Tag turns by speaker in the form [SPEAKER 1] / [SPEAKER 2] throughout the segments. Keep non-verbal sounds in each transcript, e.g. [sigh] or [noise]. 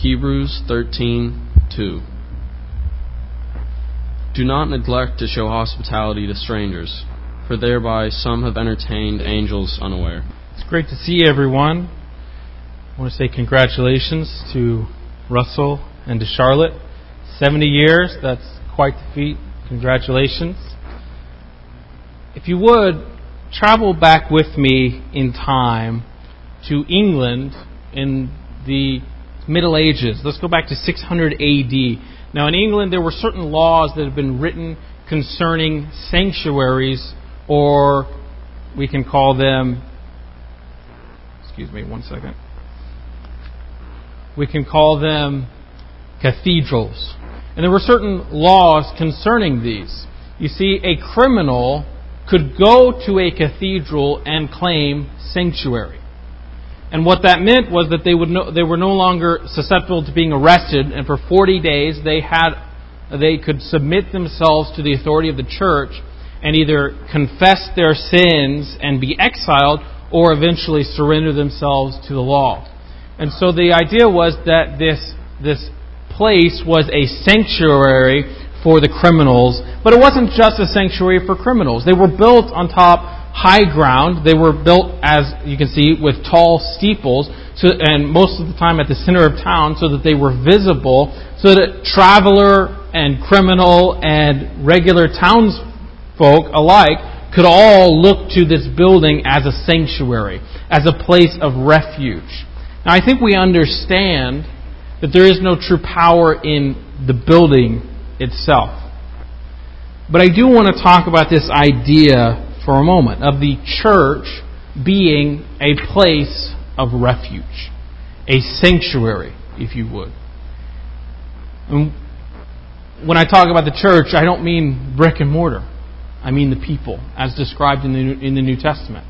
[SPEAKER 1] Hebrews 13:2 Do not neglect to show hospitality to strangers, for thereby some have entertained angels unaware.
[SPEAKER 2] It's great to see everyone. I want to say congratulations to Russell and to Charlotte. 70 years, that's quite the feat. Congratulations. If you would, travel back with me in time to England in the Middle Ages. Let's go back to 600 AD. Now, in England, there were certain laws that had been written concerning sanctuaries, or we can call them, excuse me one second, we can call them cathedrals. And there were certain laws concerning these. You see, a criminal could go to a cathedral and claim sanctuary. And what that meant was that they, would no, they were no longer susceptible to being arrested, and for 40 days they, had, they could submit themselves to the authority of the church and either confess their sins and be exiled or eventually surrender themselves to the law. And so the idea was that this, this place was a sanctuary for the criminals, but it wasn't just a sanctuary for criminals. They were built on top high ground. They were built, as you can see, with tall steeples, so, and most of the time at the center of town, so that they were visible, so that traveler and criminal and regular townsfolk alike could all look to this building as a sanctuary, as a place of refuge. Now, I think we understand that there is no true power in the building itself. But I do want to talk about this idea for a moment of the church being a place of refuge, a sanctuary, if you would. And when I talk about the church, I don't mean brick and mortar. I mean the people, as described in the, in the New Testament.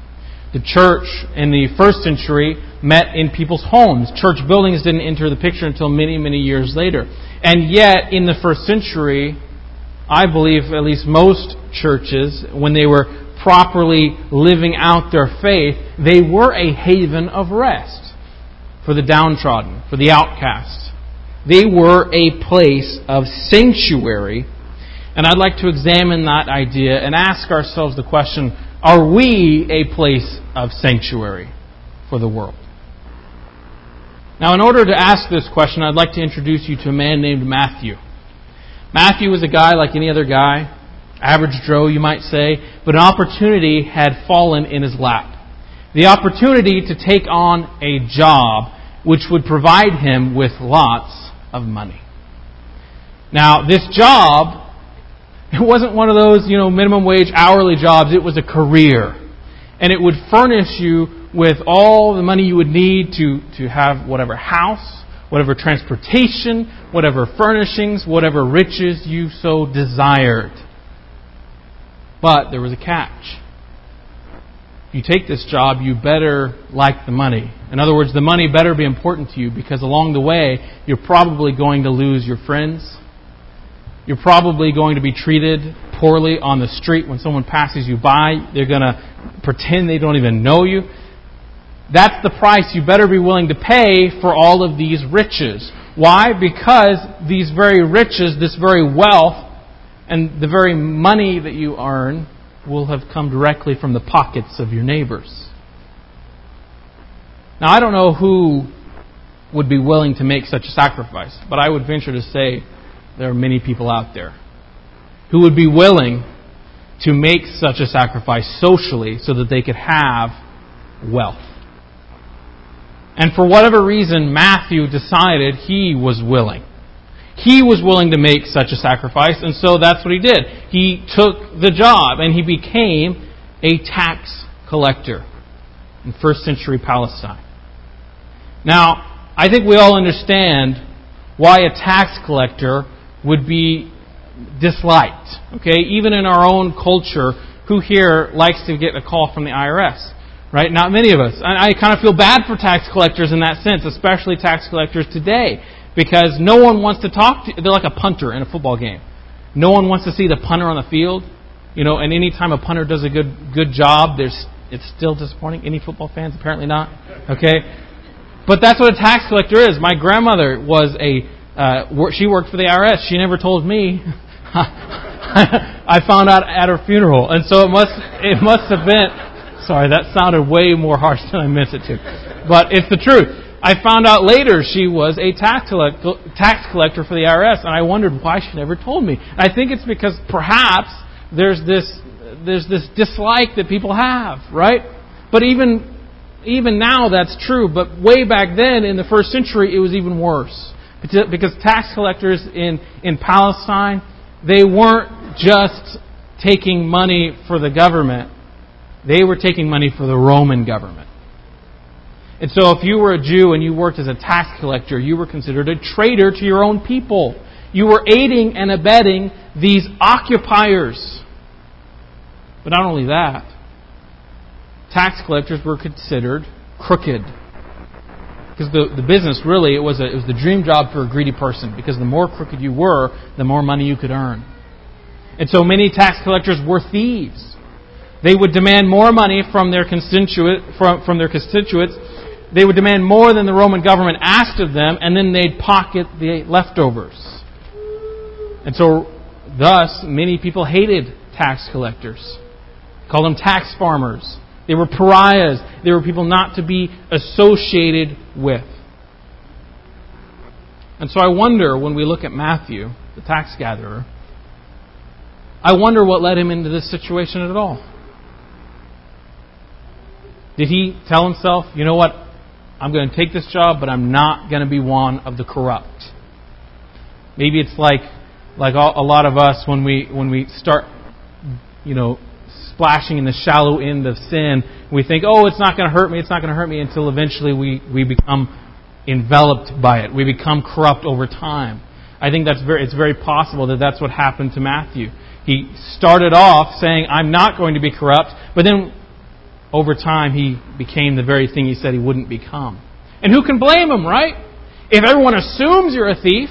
[SPEAKER 2] The church in the first century met in people's homes. Church buildings didn't enter the picture until many, many years later. And yet, in the first century, I believe at least most churches, when they were properly living out their faith, they were a haven of rest for the downtrodden, for the outcast. They were a place of sanctuary. And I'd like to examine that idea and ask ourselves the question are we a place of sanctuary for the world? Now, in order to ask this question, I'd like to introduce you to a man named Matthew. Matthew was a guy like any other guy average Joe, you might say, but an opportunity had fallen in his lap. The opportunity to take on a job which would provide him with lots of money. Now, this job, it wasn't one of those, you know, minimum wage hourly jobs, it was a career. And it would furnish you with all the money you would need to, to have whatever house, whatever transportation, whatever furnishings, whatever riches you so desired. But there was a catch. If you take this job, you better like the money. In other words, the money better be important to you because along the way, you're probably going to lose your friends. You're probably going to be treated poorly on the street when someone passes you by. They're going to pretend they don't even know you. That's the price you better be willing to pay for all of these riches. Why? Because these very riches, this very wealth, and the very money that you earn will have come directly from the pockets of your neighbors. Now, I don't know who would be willing to make such a sacrifice, but I would venture to say there are many people out there who would be willing to make such a sacrifice socially so that they could have wealth. And for whatever reason, Matthew decided he was willing. He was willing to make such a sacrifice, and so that's what he did. He took the job and he became a tax collector in first century Palestine. Now, I think we all understand why a tax collector would be disliked. Okay, even in our own culture, who here likes to get a call from the IRS? Right? Not many of us. I kind of feel bad for tax collectors in that sense, especially tax collectors today because no one wants to talk to they're like a punter in a football game. No one wants to see the punter on the field. You know, and any time a punter does a good good job, there's it's still disappointing. Any football fans? Apparently not. Okay. But that's what a tax collector is. My grandmother was a, uh, she worked for the IRS. She never told me. [laughs] I found out at her funeral. And so it must, it must have been, sorry, that sounded way more harsh than I meant it to. But it's the truth. I found out later she was a tax, collect, tax collector for the IRS, and I wondered why she never told me. I think it's because perhaps there's this there's this dislike that people have, right? But even even now that's true. But way back then in the first century, it was even worse because tax collectors in in Palestine they weren't just taking money for the government; they were taking money for the Roman government. And so if you were a Jew and you worked as a tax collector, you were considered a traitor to your own people. You were aiding and abetting these occupiers. But not only that, tax collectors were considered crooked. Because the, the business really, it was, a, it was the dream job for a greedy person. Because the more crooked you were, the more money you could earn. And so many tax collectors were thieves. They would demand more money from their, constituent, from, from their constituents they would demand more than the Roman government asked of them, and then they'd pocket the leftovers. And so, thus, many people hated tax collectors, called them tax farmers. They were pariahs. They were people not to be associated with. And so I wonder when we look at Matthew, the tax gatherer, I wonder what led him into this situation at all. Did he tell himself, you know what, I'm going to take this job, but I'm not going to be one of the corrupt. Maybe it's like like a lot of us when we when we start, you know, splashing in the shallow end of sin. We think, oh, it's not going to hurt me. It's not going to hurt me until eventually we we become enveloped by it. We become corrupt over time. I think that's very it's very possible that that's what happened to Matthew. He started off saying, "I'm not going to be corrupt," but then over time he became the very thing he said he wouldn't become. And who can blame him, right? If everyone assumes you're a thief,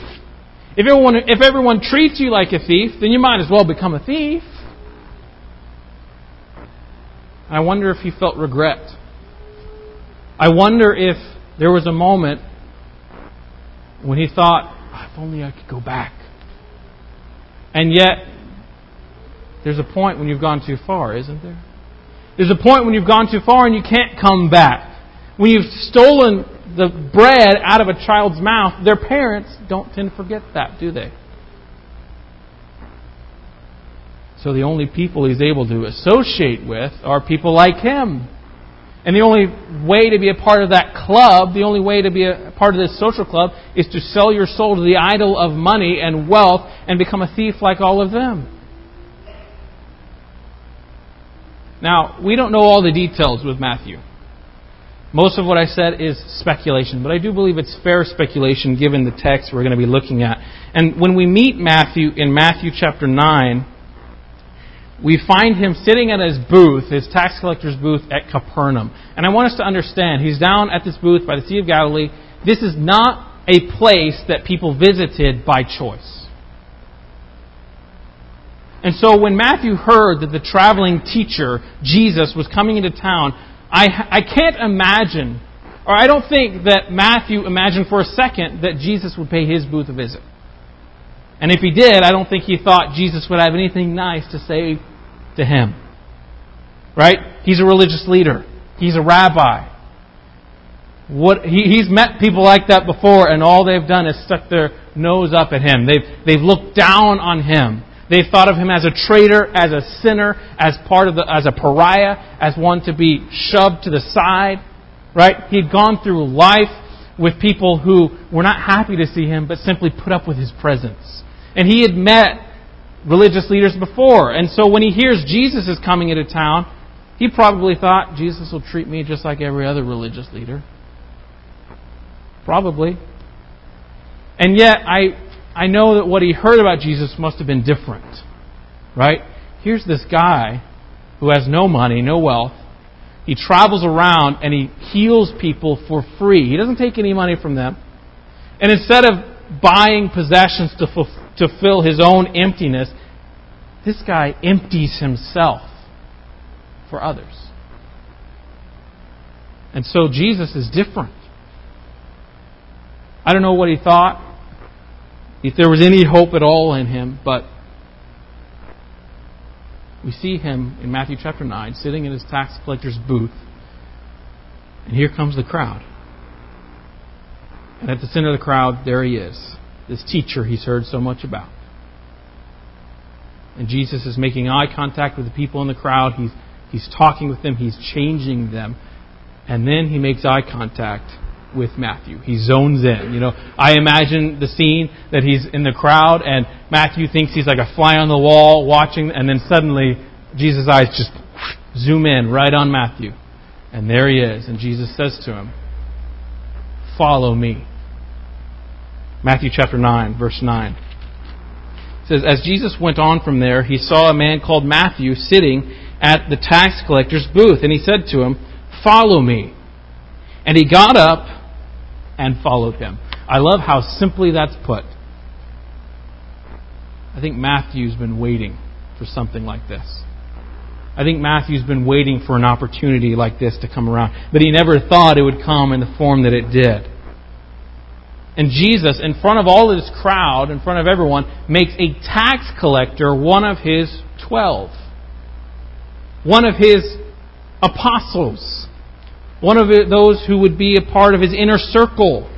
[SPEAKER 2] if everyone, if everyone treats you like a thief, then you might as well become a thief. I wonder if he felt regret. I wonder if there was a moment when he thought, if only I could go back. And yet, there's a point when you've gone too far, isn't there? There's a point when you've gone too far and you can't come back. When you've stolen the bread out of a child's mouth, their parents don't tend to forget that, do they? So the only people he's able to associate with are people like him. And the only way to be a part of that club, the only way to be a part of this social club, is to sell your soul to the idol of money and wealth and become a thief like all of them. Now, we don't know all the details with Matthew. Most of what I said is speculation, but I do believe it's fair speculation given the text we're going to be looking at. And when we meet Matthew in Matthew chapter 9, we find him sitting at his booth, his tax collector's booth at Capernaum. And I want us to understand, he's down at this booth by the Sea of Galilee. This is not a place that people visited by choice. And so when Matthew heard that the traveling teacher, Jesus, was coming into town, I, I can't imagine, or I don't think that Matthew imagined for a second that Jesus would pay his booth a visit. And if he did, I don't think he thought Jesus would have anything nice to say to him. Right? He's a religious leader. He's a rabbi. What, he, he's met people like that before, and all they've done is stuck their nose up at him. They've, they've looked down on him. They thought of him as a traitor, as a sinner, as part of the, as a pariah, as one to be shoved to the side. Right? He'd gone through life with people who were not happy to see him, but simply put up with his presence. And he had met religious leaders before. And so when he hears Jesus is coming into town, he probably thought, Jesus will treat me just like every other religious leader. Probably. And yet, I I know that what he heard about Jesus must have been different. Right? Here's this guy who has no money, no wealth. He travels around and he heals people for free. He doesn't take any money from them. And instead of buying possessions to, to fill his own emptiness, this guy empties himself for others. And so Jesus is different. I don't know what he thought, if there was any hope at all in him, but we see him in Matthew chapter 9 sitting in his tax collector's booth, and here comes the crowd. And at the center of the crowd, there he is, this teacher he's heard so much about. And Jesus is making eye contact with the people in the crowd. He's, he's talking with them. He's changing them. And then he makes eye contact with Matthew. He zones in. You know, I imagine the scene that he's in the crowd and Matthew thinks he's like a fly on the wall watching, and then suddenly Jesus' eyes just zoom in right on Matthew. And there he is. And Jesus says to him, Follow me. Matthew chapter 9, verse 9. It says, As Jesus went on from there, he saw a man called Matthew sitting at the tax collector's booth, and he said to him, Follow me. And he got up and followed him. I love how simply that's put. I think Matthew's been waiting for something like this. I think Matthew's been waiting for an opportunity like this to come around, but he never thought it would come in the form that it did. And Jesus, in front of all this crowd, in front of everyone, makes a tax collector one of his twelve, one of his apostles. One of those who would be a part of his inner circle.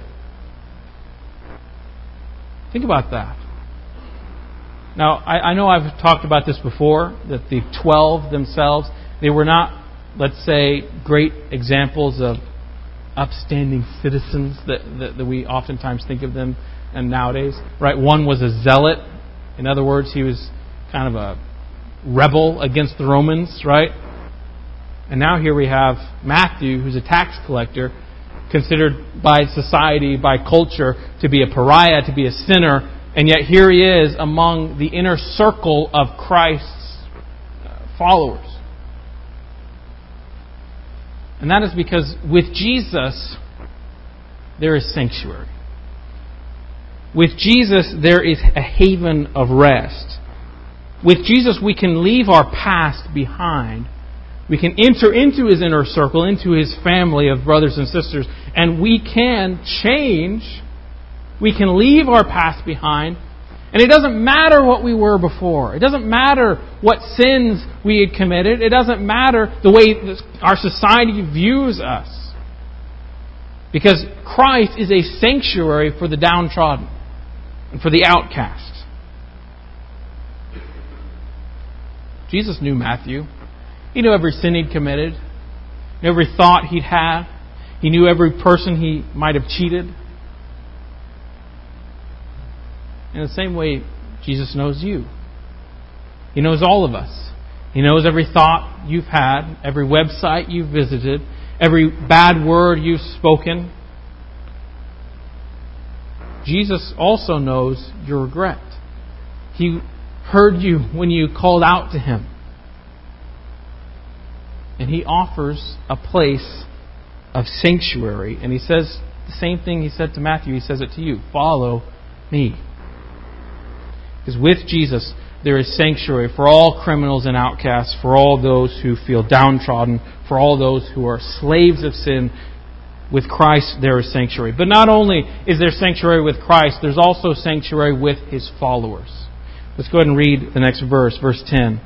[SPEAKER 2] Think about that. Now, I, I know I've talked about this before, that the 12 themselves, they were not, let's say, great examples of upstanding citizens that, that, that we oftentimes think of them and nowadays. Right? One was a zealot. In other words, he was kind of a rebel against the Romans, right? And now here we have Matthew, who's a tax collector, considered by society, by culture, to be a pariah, to be a sinner, and yet here he is among the inner circle of Christ's uh, followers. And that is because with Jesus, there is sanctuary. With Jesus, there is a haven of rest. With Jesus, we can leave our past behind we can enter into his inner circle, into his family of brothers and sisters, and we can change. We can leave our past behind. And it doesn't matter what we were before. It doesn't matter what sins we had committed. It doesn't matter the way our society views us. Because Christ is a sanctuary for the downtrodden and for the outcast. Jesus knew Matthew. He knew every sin he'd committed, every thought he'd had. He knew every person he might have cheated. In the same way, Jesus knows you. He knows all of us. He knows every thought you've had, every website you've visited, every bad word you've spoken. Jesus also knows your regret. He heard you when you called out to him and he offers a place of sanctuary. And he says the same thing he said to Matthew, he says it to you follow me. Because with Jesus, there is sanctuary for all criminals and outcasts, for all those who feel downtrodden, for all those who are slaves of sin. With Christ, there is sanctuary. But not only is there sanctuary with Christ, there's also sanctuary with his followers. Let's go ahead and read the next verse, verse 10.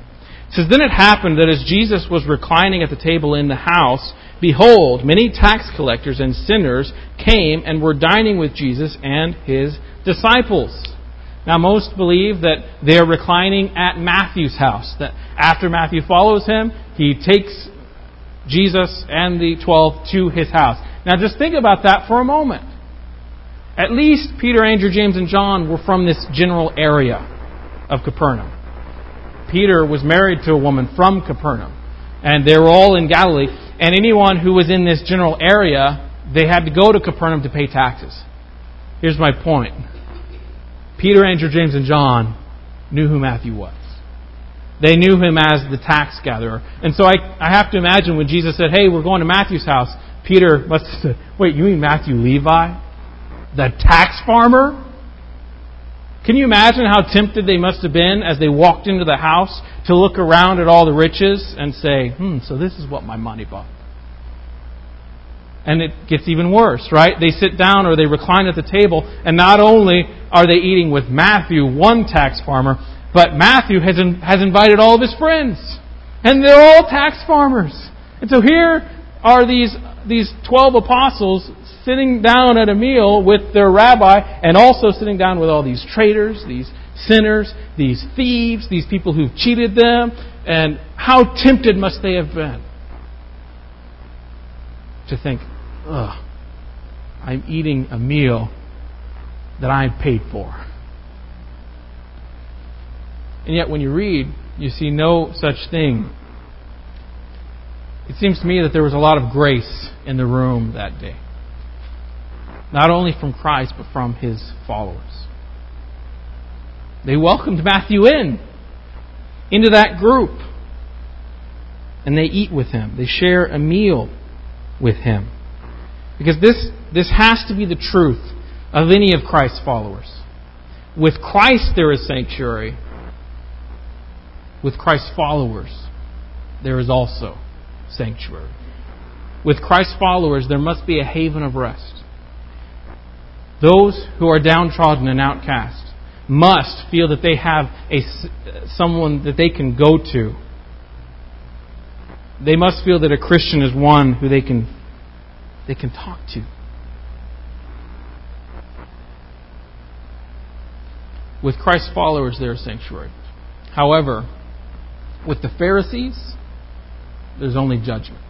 [SPEAKER 2] Says, Then it happened that as Jesus was reclining at the table in the house, behold, many tax collectors and sinners came and were dining with Jesus and his disciples. Now, most believe that they're reclining at Matthew's house, that after Matthew follows him, he takes Jesus and the twelve to his house. Now, just think about that for a moment. At least Peter, Andrew, James, and John were from this general area of Capernaum. Peter was married to a woman from Capernaum. And they were all in Galilee. And anyone who was in this general area, they had to go to Capernaum to pay taxes. Here's my point Peter, Andrew, James, and John knew who Matthew was. They knew him as the tax gatherer. And so I, I have to imagine when Jesus said, Hey, we're going to Matthew's house, Peter must have said, Wait, you mean Matthew Levi? The tax farmer? Can you imagine how tempted they must have been as they walked into the house to look around at all the riches and say, hmm, so this is what my money bought? And it gets even worse, right? They sit down or they recline at the table, and not only are they eating with Matthew, one tax farmer, but Matthew has, in, has invited all of his friends. And they're all tax farmers. And so here are these, these 12 apostles sitting down at a meal with their rabbi and also sitting down with all these traitors, these sinners, these thieves, these people who've cheated them, and how tempted must they have been to think, ugh, I'm eating a meal that I paid for. And yet, when you read, you see no such thing. It seems to me that there was a lot of grace in the room that day. Not only from Christ, but from his followers. They welcomed Matthew in, into that group. And they eat with him. They share a meal with him. Because this, this has to be the truth of any of Christ's followers. With Christ, there is sanctuary. With Christ's followers, there is also sanctuary. With Christ's followers, there must be a haven of rest. Those who are downtrodden and outcast must feel that they have a, someone that they can go to. They must feel that a Christian is one who they can, they can talk to. With Christ's followers, there is sanctuary. However, with the Pharisees, there's only judgment.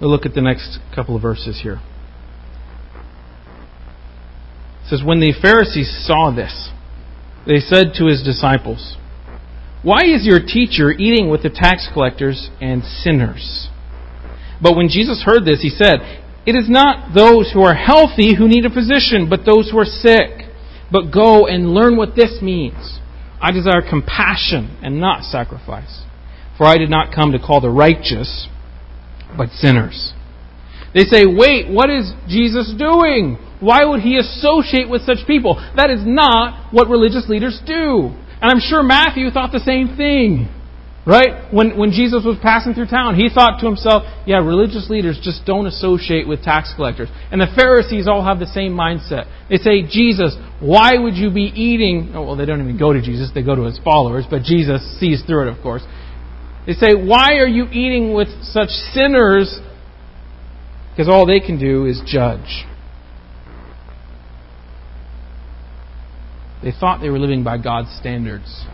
[SPEAKER 2] We'll look at the next couple of verses here. Says, When the Pharisees saw this, they said to his disciples, Why is your teacher eating with the tax collectors and sinners? But when Jesus heard this, he said, It is not those who are healthy who need a physician, but those who are sick. But go and learn what this means. I desire compassion and not sacrifice. For I did not come to call the righteous, but sinners. They say, wait, what is Jesus doing? Why would he associate with such people? That is not what religious leaders do. And I'm sure Matthew thought the same thing. Right? When, when Jesus was passing through town, he thought to himself, yeah, religious leaders just don't associate with tax collectors. And the Pharisees all have the same mindset. They say, Jesus, why would you be eating? Oh, well, they don't even go to Jesus, they go to his followers, but Jesus sees through it, of course. They say, why are you eating with such sinners? Because all they can do is judge. They thought they were living by God's standards.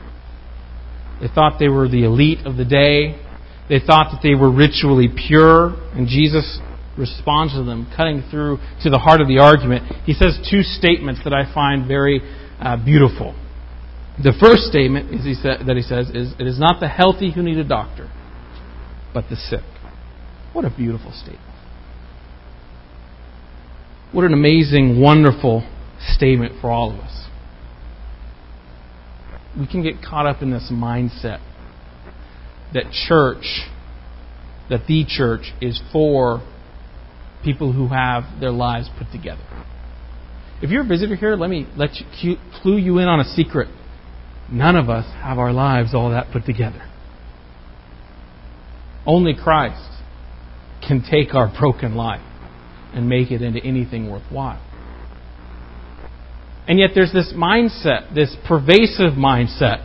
[SPEAKER 2] They thought they were the elite of the day. They thought that they were ritually pure. And Jesus responds to them, cutting through to the heart of the argument. He says two statements that I find very uh, beautiful. The first statement he said, that he says is, It is not the healthy who need a doctor, but the sick. What a beautiful statement. What an amazing, wonderful statement for all of us we can get caught up in this mindset that church, that the church is for people who have their lives put together. If you're a visitor here, let me let you clue you in on a secret. None of us have our lives all that put together. Only Christ can take our broken life and make it into anything worthwhile. And yet there's this mindset, this pervasive mindset,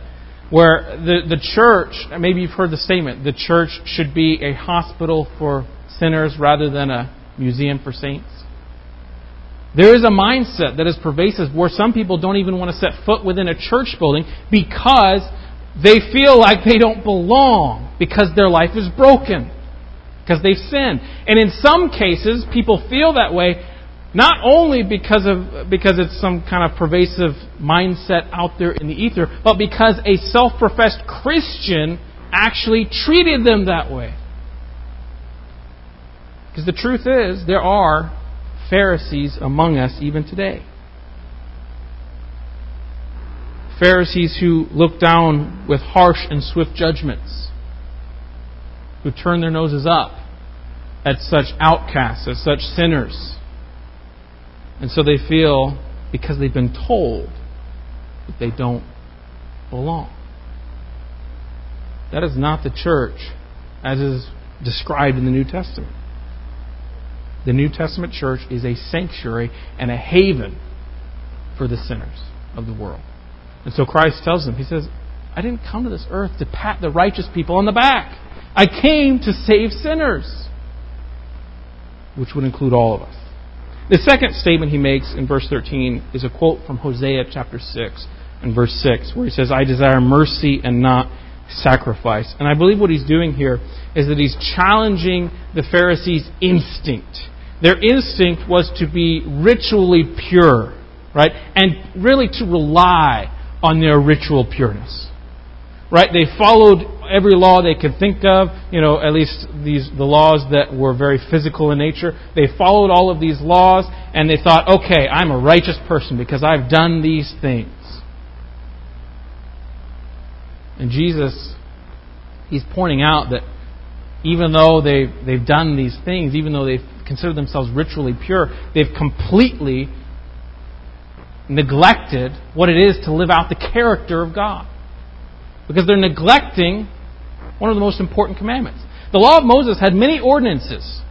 [SPEAKER 2] where the, the church, maybe you've heard the statement, the church should be a hospital for sinners rather than a museum for saints. There is a mindset that is pervasive where some people don't even want to set foot within a church building because they feel like they don't belong because their life is broken, because they've sinned. And in some cases, people feel that way not only because of because it's some kind of pervasive mindset out there in the ether, but because a self-professed Christian actually treated them that way. Because the truth is, there are Pharisees among us even today. Pharisees who look down with harsh and swift judgments, who turn their noses up at such outcasts, at such sinners and so they feel, because they've been told, that they don't belong. That is not the church as is described in the New Testament. The New Testament church is a sanctuary and a haven for the sinners of the world. And so Christ tells them, He says, I didn't come to this earth to pat the righteous people on the back. I came to save sinners, which would include all of us. The second statement he makes in verse 13 is a quote from Hosea chapter 6 and verse 6, where he says, I desire mercy and not sacrifice. And I believe what he's doing here is that he's challenging the Pharisees' instinct. Their instinct was to be ritually pure, right? And really to rely on their ritual pureness. Right? They followed every law they could think of, you know, at least these the laws that were very physical in nature. They followed all of these laws and they thought, "Okay, I'm a righteous person because I've done these things." And Jesus he's pointing out that even though they they've done these things, even though they've considered themselves ritually pure, they've completely neglected what it is to live out the character of God because they're neglecting one of the most important commandments. The law of Moses had many ordinances,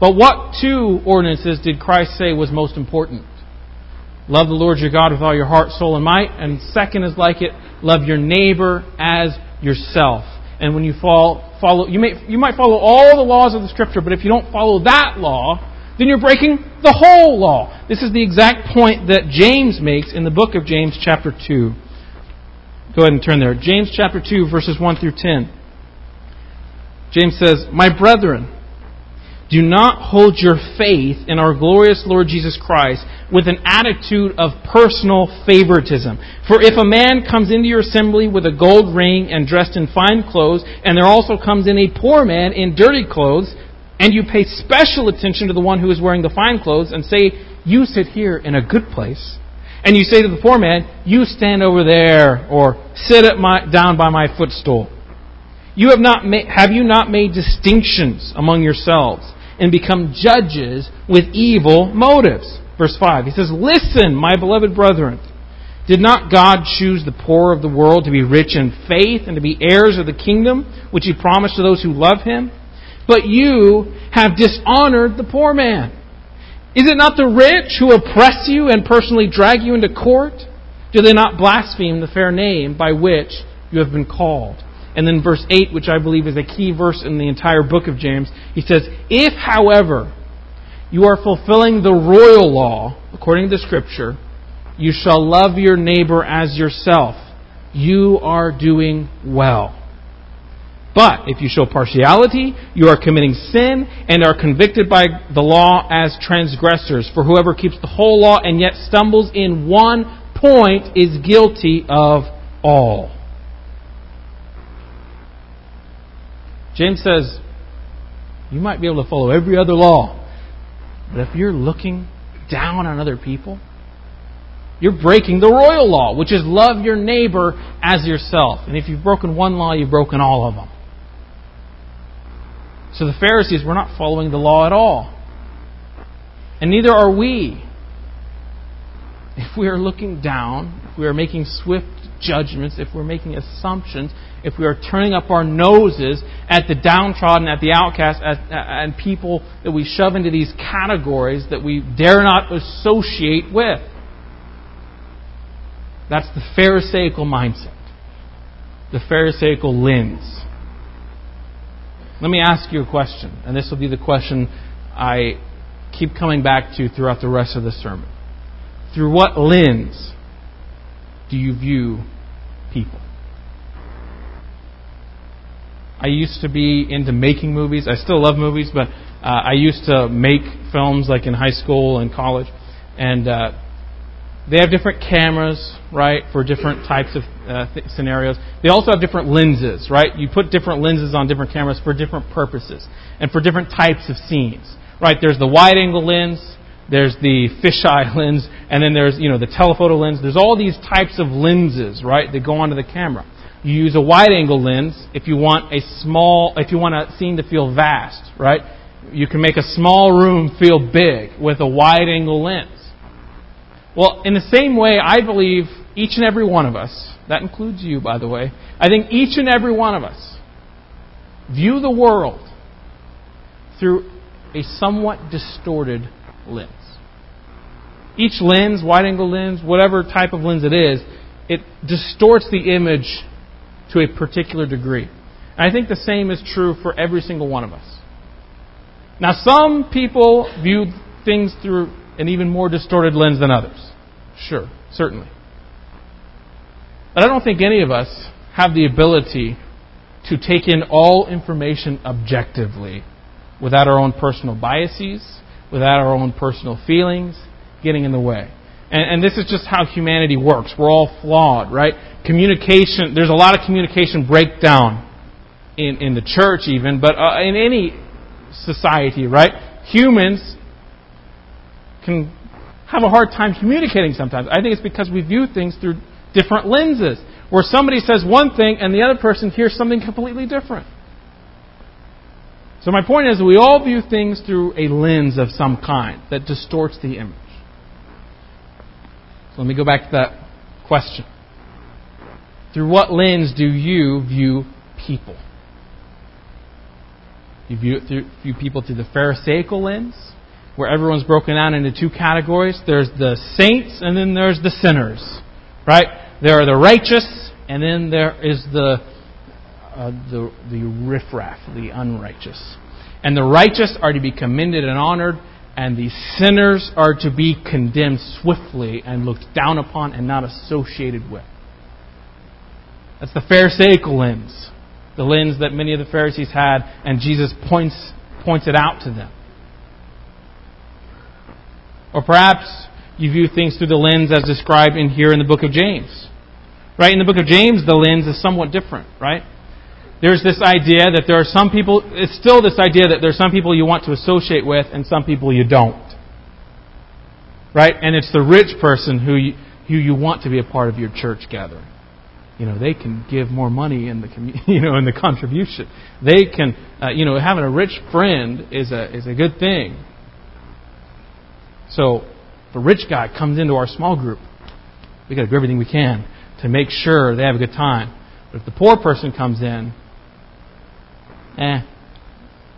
[SPEAKER 2] but what two ordinances did Christ say was most important? Love the Lord your God with all your heart, soul, and might. And second is like it, love your neighbor as yourself. And when you fall, follow, you, may, you might follow all the laws of the Scripture, but if you don't follow that law, then you're breaking the whole law. This is the exact point that James makes in the book of James, chapter 2. Go ahead and turn there. James chapter 2, verses 1 through 10. James says, My brethren, do not hold your faith in our glorious Lord Jesus Christ with an attitude of personal favoritism. For if a man comes into your assembly with a gold ring and dressed in fine clothes, and there also comes in a poor man in dirty clothes, and you pay special attention to the one who is wearing the fine clothes and say, You sit here in a good place, and you say to the poor man, You stand over there, or sit at my, down by my footstool. You have, not ma- have you not made distinctions among yourselves and become judges with evil motives? Verse 5. He says, Listen, my beloved brethren. Did not God choose the poor of the world to be rich in faith and to be heirs of the kingdom, which he promised to those who love him? But you have dishonored the poor man. Is it not the rich who oppress you and personally drag you into court? Do they not blaspheme the fair name by which you have been called? And then verse 8, which I believe is a key verse in the entire book of James, he says, If, however, you are fulfilling the royal law, according to Scripture, you shall love your neighbor as yourself. You are doing well. But if you show partiality, you are committing sin and are convicted by the law as transgressors. For whoever keeps the whole law and yet stumbles in one point is guilty of all. James says, you might be able to follow every other law, but if you're looking down on other people, you're breaking the royal law, which is love your neighbor as yourself. And if you've broken one law, you've broken all of them. So the Pharisees were not following the law at all. And neither are we. If we are looking down, if we are making swift judgments, if we're making assumptions, if we are turning up our noses at the downtrodden, at the outcast, at, and people that we shove into these categories that we dare not associate with. That's the Pharisaical mindset, the Pharisaical lens. Let me ask you a question, and this will be the question I keep coming back to throughout the rest of the sermon. Through what lens do you view people? I used to be into making movies. I still love movies, but uh, I used to make films like in high school and college. And uh, they have different cameras, right, for different types of uh, th- scenarios. They also have different lenses, right? You put different lenses on different cameras for different purposes and for different types of scenes, right? There's the wide angle lens, there's the fisheye [laughs] lens, and then there's, you know, the telephoto lens. There's all these types of lenses, right, that go onto the camera. You use a wide angle lens if you want a small, if you want a scene to feel vast, right? You can make a small room feel big with a wide angle lens. Well, in the same way, I believe each and every one of us, that includes you, by the way, I think each and every one of us view the world through a somewhat distorted lens. Each lens, wide angle lens, whatever type of lens it is, it distorts the image to a particular degree. And I think the same is true for every single one of us. Now, some people view things through an even more distorted lens than others. Sure, certainly. But I don't think any of us have the ability to take in all information objectively without our own personal biases, without our own personal feelings getting in the way. And, and, this is just how humanity works. We're all flawed, right? Communication, there's a lot of communication breakdown in, in the church, even, but uh, in any society, right? Humans can have a hard time communicating sometimes. I think it's because we view things through different lenses, where somebody says one thing and the other person hears something completely different. So my point is, we all view things through a lens of some kind that distorts the image. So let me go back to that question. Through what lens do you view people? You view, it through, view people through the Pharisaical lens, where everyone's broken down into two categories. There's the saints and then there's the sinners. Right? There are the righteous and then there is the uh, the the riffraff, the unrighteous. And the righteous are to be commended and honored, and the sinners are to be condemned swiftly and looked down upon and not associated with. That's the Pharisaical lens, the lens that many of the Pharisees had, and Jesus points points it out to them. Or perhaps you view things through the lens as described in here in the book of James. Right? In the book of James, the lens is somewhat different, right? There's this idea that there are some people, it's still this idea that there are some people you want to associate with and some people you don't. Right? And it's the rich person who you, who you want to be a part of your church gathering. You know, they can give more money in the, [laughs] you know, in the contribution. They can, uh, you know, having a rich friend is a, is a good thing. So, if a rich guy comes into our small group, we got to do everything we can to make sure they have a good time. But if the poor person comes in, eh,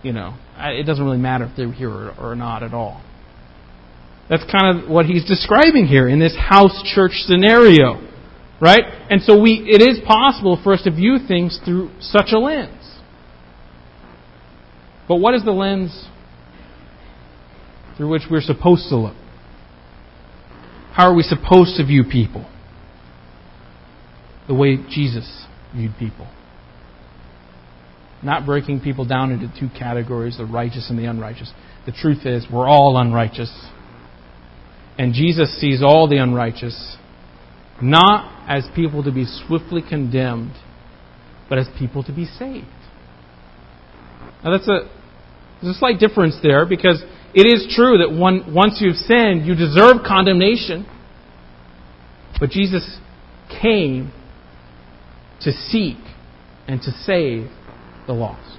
[SPEAKER 2] you know, it doesn't really matter if they're here or, not at all. That's kind of what he's describing here in this house church scenario, right? And so we, it is possible for us to view things through such a lens. But what is the lens through which we're supposed to look? How are we supposed to view people? The way Jesus viewed people. Not breaking people down into two categories, the righteous and the unrighteous. The truth is, we're all unrighteous. And Jesus sees all the unrighteous not as people to be swiftly condemned, but as people to be saved. Now that's a there's a slight difference there because it is true that one, once you've sinned, you deserve condemnation. But Jesus came to seek and to save the lost.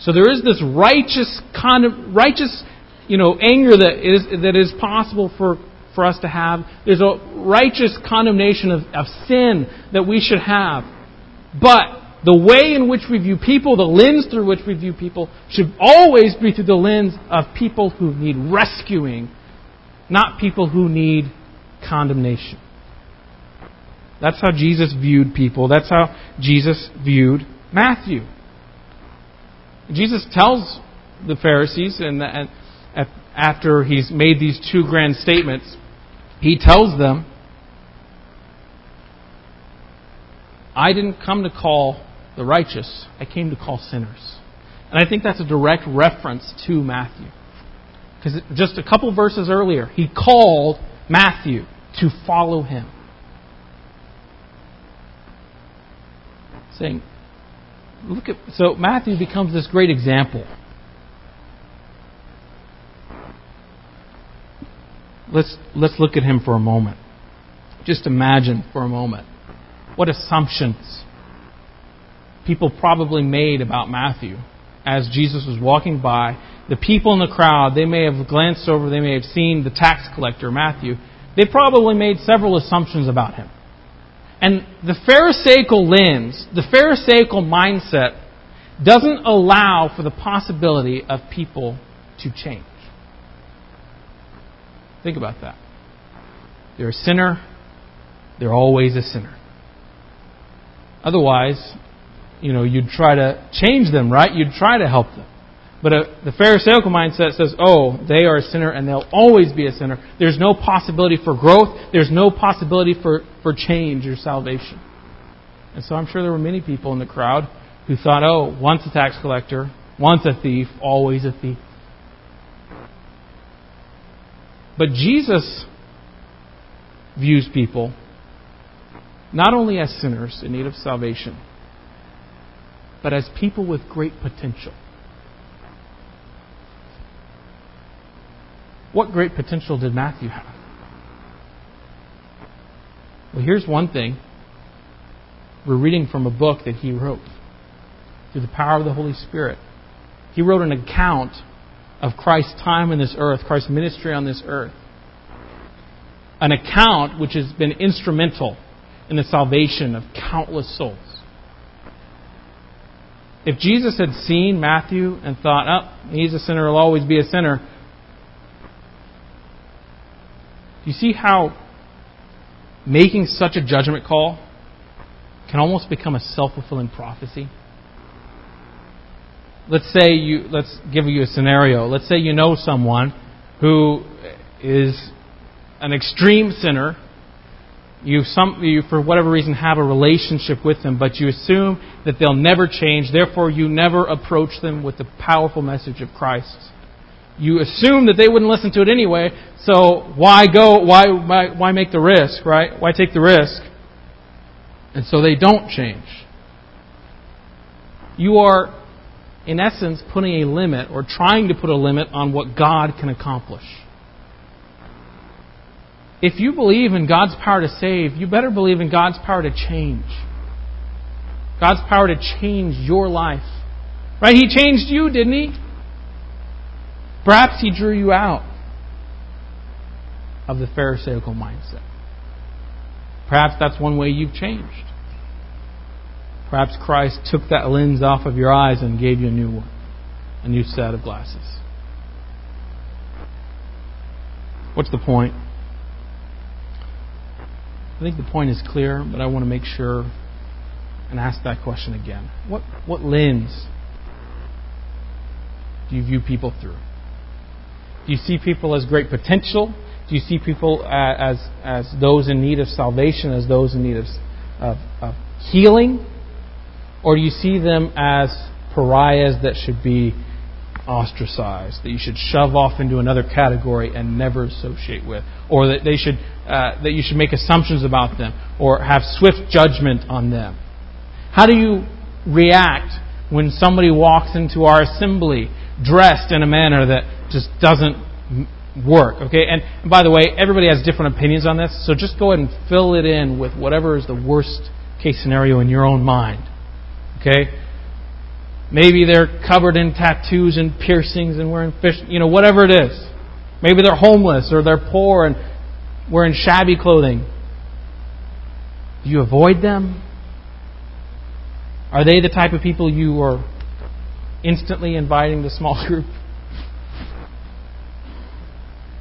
[SPEAKER 2] So there is this righteous kind of righteous, you know, anger that is that is possible for, for us to have. There's a righteous condemnation of, of sin that we should have. But the way in which we view people, the lens through which we view people, should always be through the lens of people who need rescuing, not people who need condemnation. That's how Jesus viewed people. That's how Jesus viewed Matthew. Jesus tells the Pharisees, and, after he's made these two grand statements, he tells them, I didn't come to call the righteous, I came to call sinners. And I think that's a direct reference to Matthew. Because just a couple verses earlier, he called Matthew to follow him. Saying, look at, so Matthew becomes this great example. Let's, let's look at him for a moment. Just imagine for a moment what assumptions people probably made about Matthew as Jesus was walking by. The people in the crowd, they may have glanced over, they may have seen the tax collector, Matthew. They probably made several assumptions about him. And the Pharisaical lens, the Pharisaical mindset, doesn't allow for the possibility of people to change. Think about that. They're a sinner, they're always a sinner. Otherwise, you know, you'd try to change them, right? You'd try to help them. But uh, the Pharisaical mindset says, oh, they are a sinner and they'll always be a sinner. There's no possibility for growth. There's no possibility for, for change or salvation. And so I'm sure there were many people in the crowd who thought, oh, once a tax collector, once a thief, always a thief. But Jesus views people not only as sinners in need of salvation, but as people with great potential. What great potential did Matthew have? Well, here's one thing. We're reading from a book that he wrote through the power of the Holy Spirit. He wrote an account of Christ's time on this earth, Christ's ministry on this earth. An account which has been instrumental in the salvation of countless souls. If Jesus had seen Matthew and thought, oh, he's a sinner, he'll always be a sinner, Do you see how making such a judgment call can almost become a self fulfilling prophecy? Let's say you, let's give you a scenario. Let's say you know someone who is an extreme sinner. You, some, you, for whatever reason, have a relationship with them, but you assume that they'll never change. Therefore, you never approach them with the powerful message of Christ you assume that they wouldn't listen to it anyway, so why go, why, why, why make the risk, right? Why take the risk? And so they don't change. You are, in essence, putting a limit or trying to put a limit on what God can accomplish. If you believe in God's power to save, you better believe in God's power to change. God's power to change your life. Right? He changed you, didn't He? Perhaps he drew you out of the Pharisaical mindset. Perhaps that's one way you've changed. Perhaps Christ took that lens off of your eyes and gave you a new one, a new set of glasses. What's the point? I think the point is clear, but I want to make sure and ask that question again. What, what lens do you view people through? Do you see people as great potential? Do you see people as, as those in need of salvation, as those in need of, of, of healing? Or do you see them as pariahs that should be ostracized, that you should shove off into another category and never associate with, or that they should uh, that you should make assumptions about them, or have swift judgment on them. How do you react when somebody walks into our assembly dressed in a manner that just doesn't work. Okay, and, by the way, everybody has different opinions on this, so just go ahead and fill it in with whatever is the worst case scenario in your own mind. Okay, maybe they're covered in tattoos and piercings and wearing fish, you know, whatever it is. Maybe they're homeless or they're poor and wearing shabby clothing. Do you avoid them? Are they the type of people you are instantly inviting the small [laughs] group?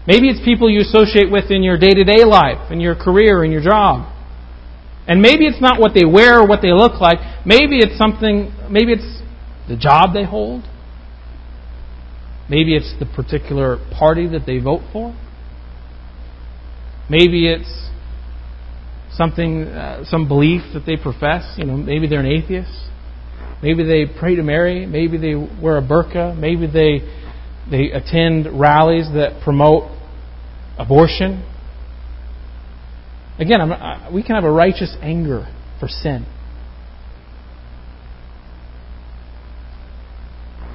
[SPEAKER 2] Maybe it's people you associate with in your day to day life, in your career, in your job. And maybe it's not what they wear or what they look like. Maybe it's something, maybe it's the job they hold. Maybe it's the particular party that they vote for. Maybe it's something, uh, some belief that they profess. You know, maybe they're an atheist. Maybe they pray to Mary. Maybe they wear a burqa. Maybe they they attend rallies that promote abortion. Again, I, we can have a righteous anger for sin.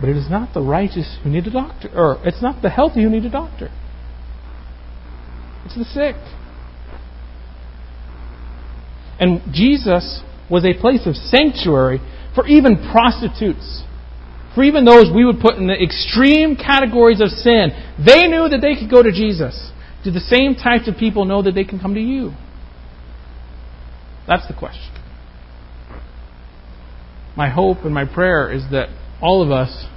[SPEAKER 2] But it is not the righteous who need a doctor, or it's not the healthy who need a doctor. It's the sick. And Jesus was a place of sanctuary for even prostitutes for even those we would put in the extreme categories of sin, they knew that they could go to Jesus. Do the same types of people know that they can come to you? That's the question. my hope and my prayer is that all of us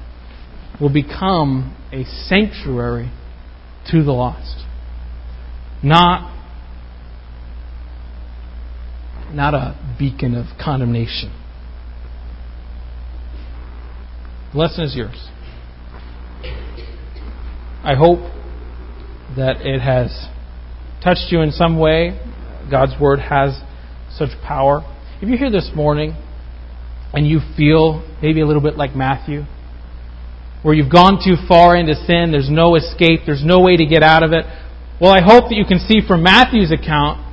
[SPEAKER 2] will become a sanctuary to the lost. Not, not a beacon of condemnation. The lesson is yours. I hope that it has touched you in some way. God's Word has such power. If you're here this morning and you feel maybe a little bit like Matthew, where you've gone too far into sin, there's no escape, there's no way to get out of it, well, I hope that you can see from Matthew's account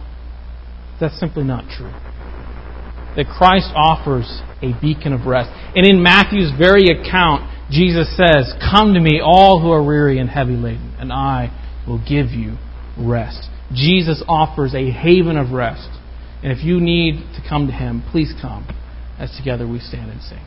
[SPEAKER 2] that's simply not true. That Christ offers a beacon of rest. And in Matthew's very account, Jesus says, Come to me, all who are weary and heavy laden, and I will give you rest. Jesus offers a haven of rest. And if you need to come to Him, please come as together we stand and sing.